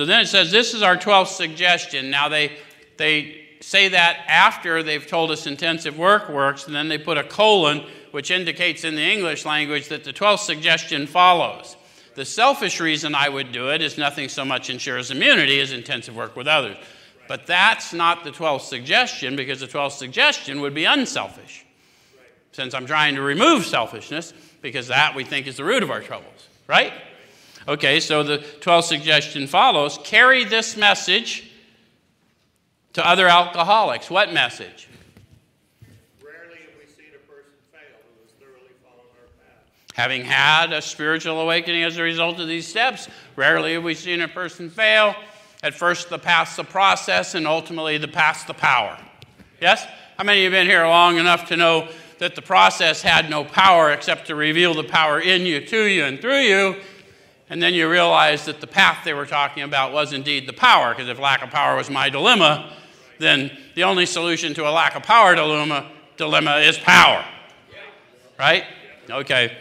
So then it says, This is our 12th suggestion. Now they, they say that after they've told us intensive work works, and then they put a colon, which indicates in the English language that the 12th suggestion follows. The selfish reason I would do it is nothing so much ensures immunity as intensive work with others. But that's not the 12th suggestion because the 12th suggestion would be unselfish. Since I'm trying to remove selfishness, because that we think is the root of our troubles, right? Okay, so the 12th suggestion follows carry this message to other alcoholics. What message? Rarely have we seen a person fail who has thoroughly followed our path. Having had a spiritual awakening as a result of these steps, rarely have we seen a person fail. At first, the path's the process, and ultimately, the path's the power. Yes? How many of you have been here long enough to know that the process had no power except to reveal the power in you, to you, and through you? And then you realize that the path they were talking about was indeed the power, because if lack of power was my dilemma, then the only solution to a lack of power dilemma, dilemma is power. Right? Okay.